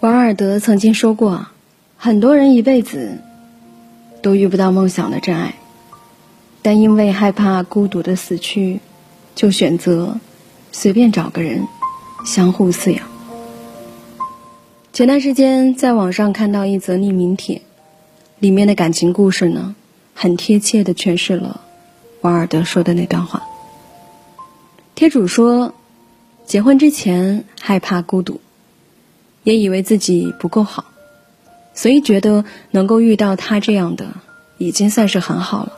王尔德曾经说过，很多人一辈子都遇不到梦想的真爱，但因为害怕孤独的死去，就选择随便找个人相互饲养。前段时间在网上看到一则匿名帖，里面的感情故事呢，很贴切的诠释了王尔德说的那段话。帖主说，结婚之前害怕孤独。也以为自己不够好，所以觉得能够遇到他这样的，已经算是很好了。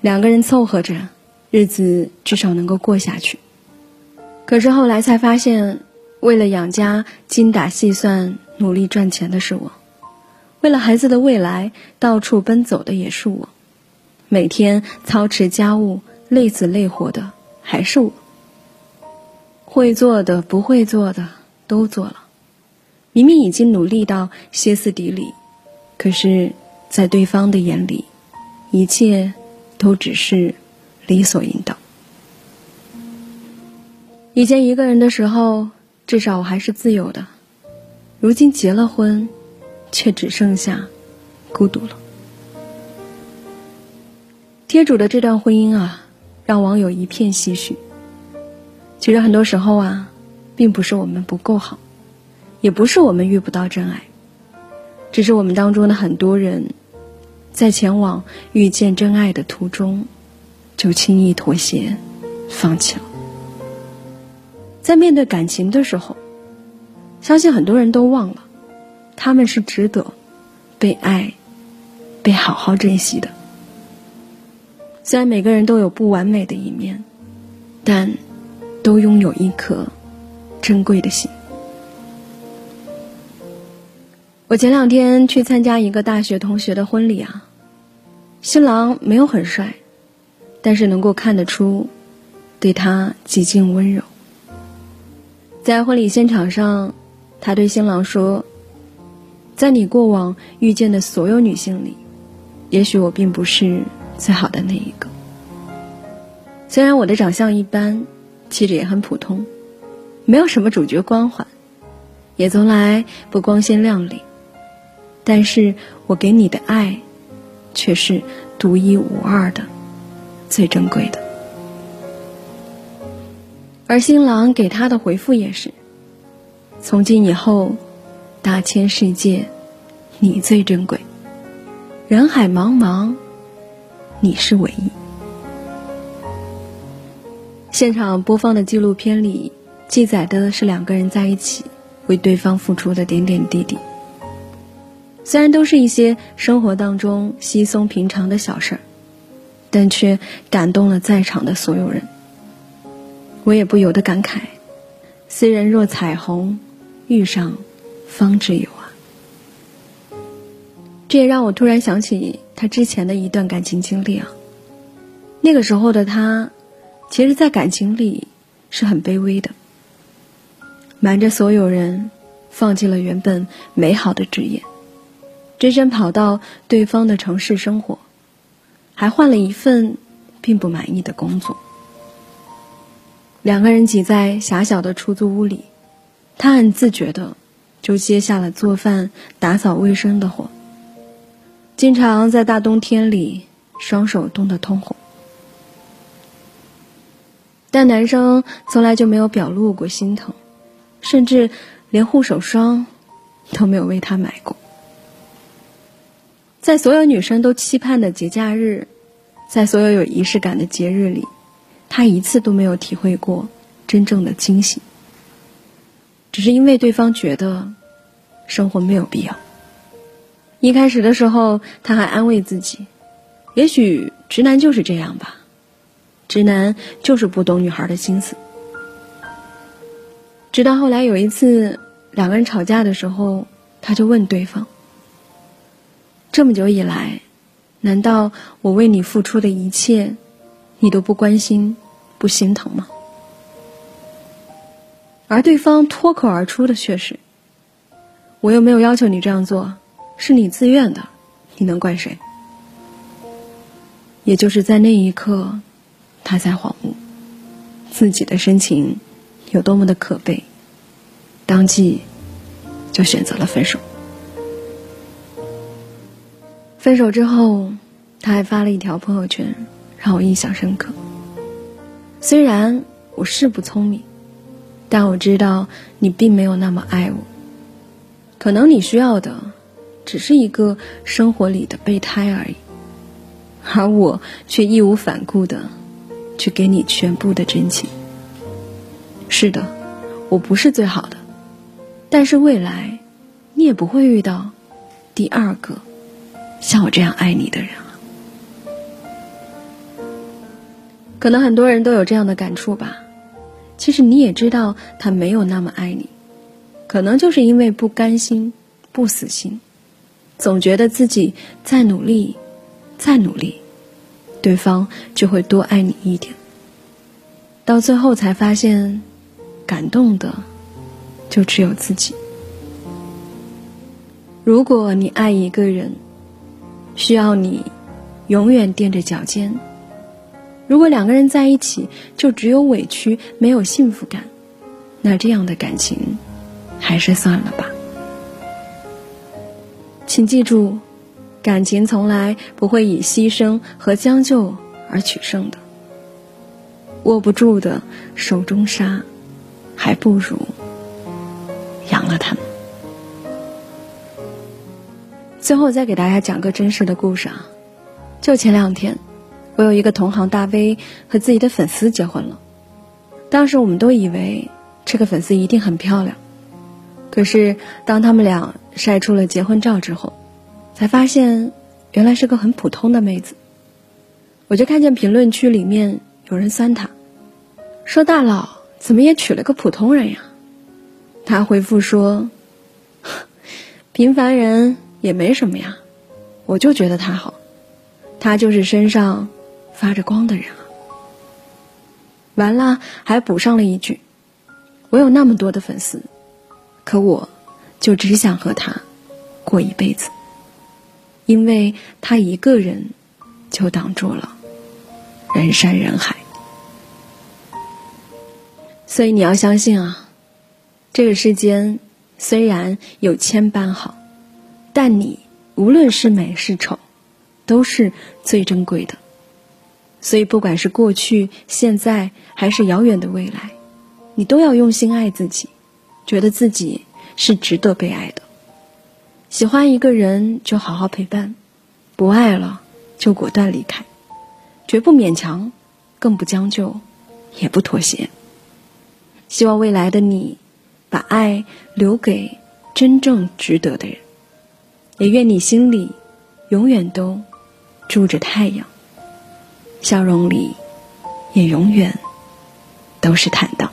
两个人凑合着，日子至少能够过下去。可是后来才发现，为了养家精打细算、努力赚钱的是我；为了孩子的未来到处奔走的也是我；每天操持家务累死累活的还是我。会做的、不会做的都做了。明明已经努力到歇斯底里，可是，在对方的眼里，一切都只是理所应当。以前一个人的时候，至少我还是自由的；如今结了婚，却只剩下孤独了。贴主的这段婚姻啊，让网友一片唏嘘。其实很多时候啊，并不是我们不够好。也不是我们遇不到真爱，只是我们当中的很多人，在前往遇见真爱的途中，就轻易妥协、放弃了。在面对感情的时候，相信很多人都忘了，他们是值得被爱、被好好珍惜的。虽然每个人都有不完美的一面，但都拥有一颗珍贵的心。我前两天去参加一个大学同学的婚礼啊，新郎没有很帅，但是能够看得出，对他极尽温柔。在婚礼现场上，他对新郎说：“在你过往遇见的所有女性里，也许我并不是最好的那一个。虽然我的长相一般，气质也很普通，没有什么主角光环，也从来不光鲜亮丽。”但是我给你的爱，却是独一无二的，最珍贵的。而新郎给他的回复也是：从今以后，大千世界，你最珍贵。人海茫茫，你是唯一。现场播放的纪录片里，记载的是两个人在一起为对方付出的点点滴滴。虽然都是一些生活当中稀松平常的小事儿，但却感动了在场的所有人。我也不由得感慨：“斯人若彩虹，遇上方知有啊。”这也让我突然想起他之前的一段感情经历啊。那个时候的他，其实，在感情里是很卑微的，瞒着所有人，放弃了原本美好的职业。只身跑到对方的城市生活，还换了一份并不满意的工作。两个人挤在狭小的出租屋里，他很自觉的就接下了做饭、打扫卫生的活，经常在大冬天里双手冻得通红。但男生从来就没有表露过心疼，甚至连护手霜都没有为他买过。在所有女生都期盼的节假日，在所有有仪式感的节日里，他一次都没有体会过真正的惊喜。只是因为对方觉得生活没有必要。一开始的时候，他还安慰自己，也许直男就是这样吧，直男就是不懂女孩的心思。直到后来有一次两个人吵架的时候，他就问对方。这么久以来，难道我为你付出的一切，你都不关心、不心疼吗？而对方脱口而出的却是：“我又没有要求你这样做，是你自愿的，你能怪谁？”也就是在那一刻，他才恍悟，自己的深情有多么的可悲，当即就选择了分手。分手之后，他还发了一条朋友圈，让我印象深刻。虽然我是不聪明，但我知道你并没有那么爱我。可能你需要的，只是一个生活里的备胎而已，而我却义无反顾的去给你全部的真情。是的，我不是最好的，但是未来，你也不会遇到第二个。像我这样爱你的人了，可能很多人都有这样的感触吧。其实你也知道他没有那么爱你，可能就是因为不甘心、不死心，总觉得自己再努力、再努力，对方就会多爱你一点。到最后才发现，感动的就只有自己。如果你爱一个人，需要你永远踮着脚尖。如果两个人在一起就只有委屈没有幸福感，那这样的感情还是算了吧。请记住，感情从来不会以牺牲和将就而取胜的。握不住的手中沙，还不如扬了它们。最后再给大家讲个真实的故事啊，就前两天，我有一个同行大 V 和自己的粉丝结婚了。当时我们都以为这个粉丝一定很漂亮，可是当他们俩晒出了结婚照之后，才发现原来是个很普通的妹子。我就看见评论区里面有人酸他，说大佬怎么也娶了个普通人呀？他回复说，平凡人。也没什么呀，我就觉得他好，他就是身上发着光的人啊。完了，还补上了一句：“我有那么多的粉丝，可我就只想和他过一辈子，因为他一个人就挡住了人山人海。”所以你要相信啊，这个世间虽然有千般好。但你无论是美是丑，都是最珍贵的。所以，不管是过去、现在，还是遥远的未来，你都要用心爱自己，觉得自己是值得被爱的。喜欢一个人就好好陪伴，不爱了就果断离开，绝不勉强，更不将就，也不妥协。希望未来的你，把爱留给真正值得的人。也愿你心里永远都住着太阳，笑容里也永远都是坦荡。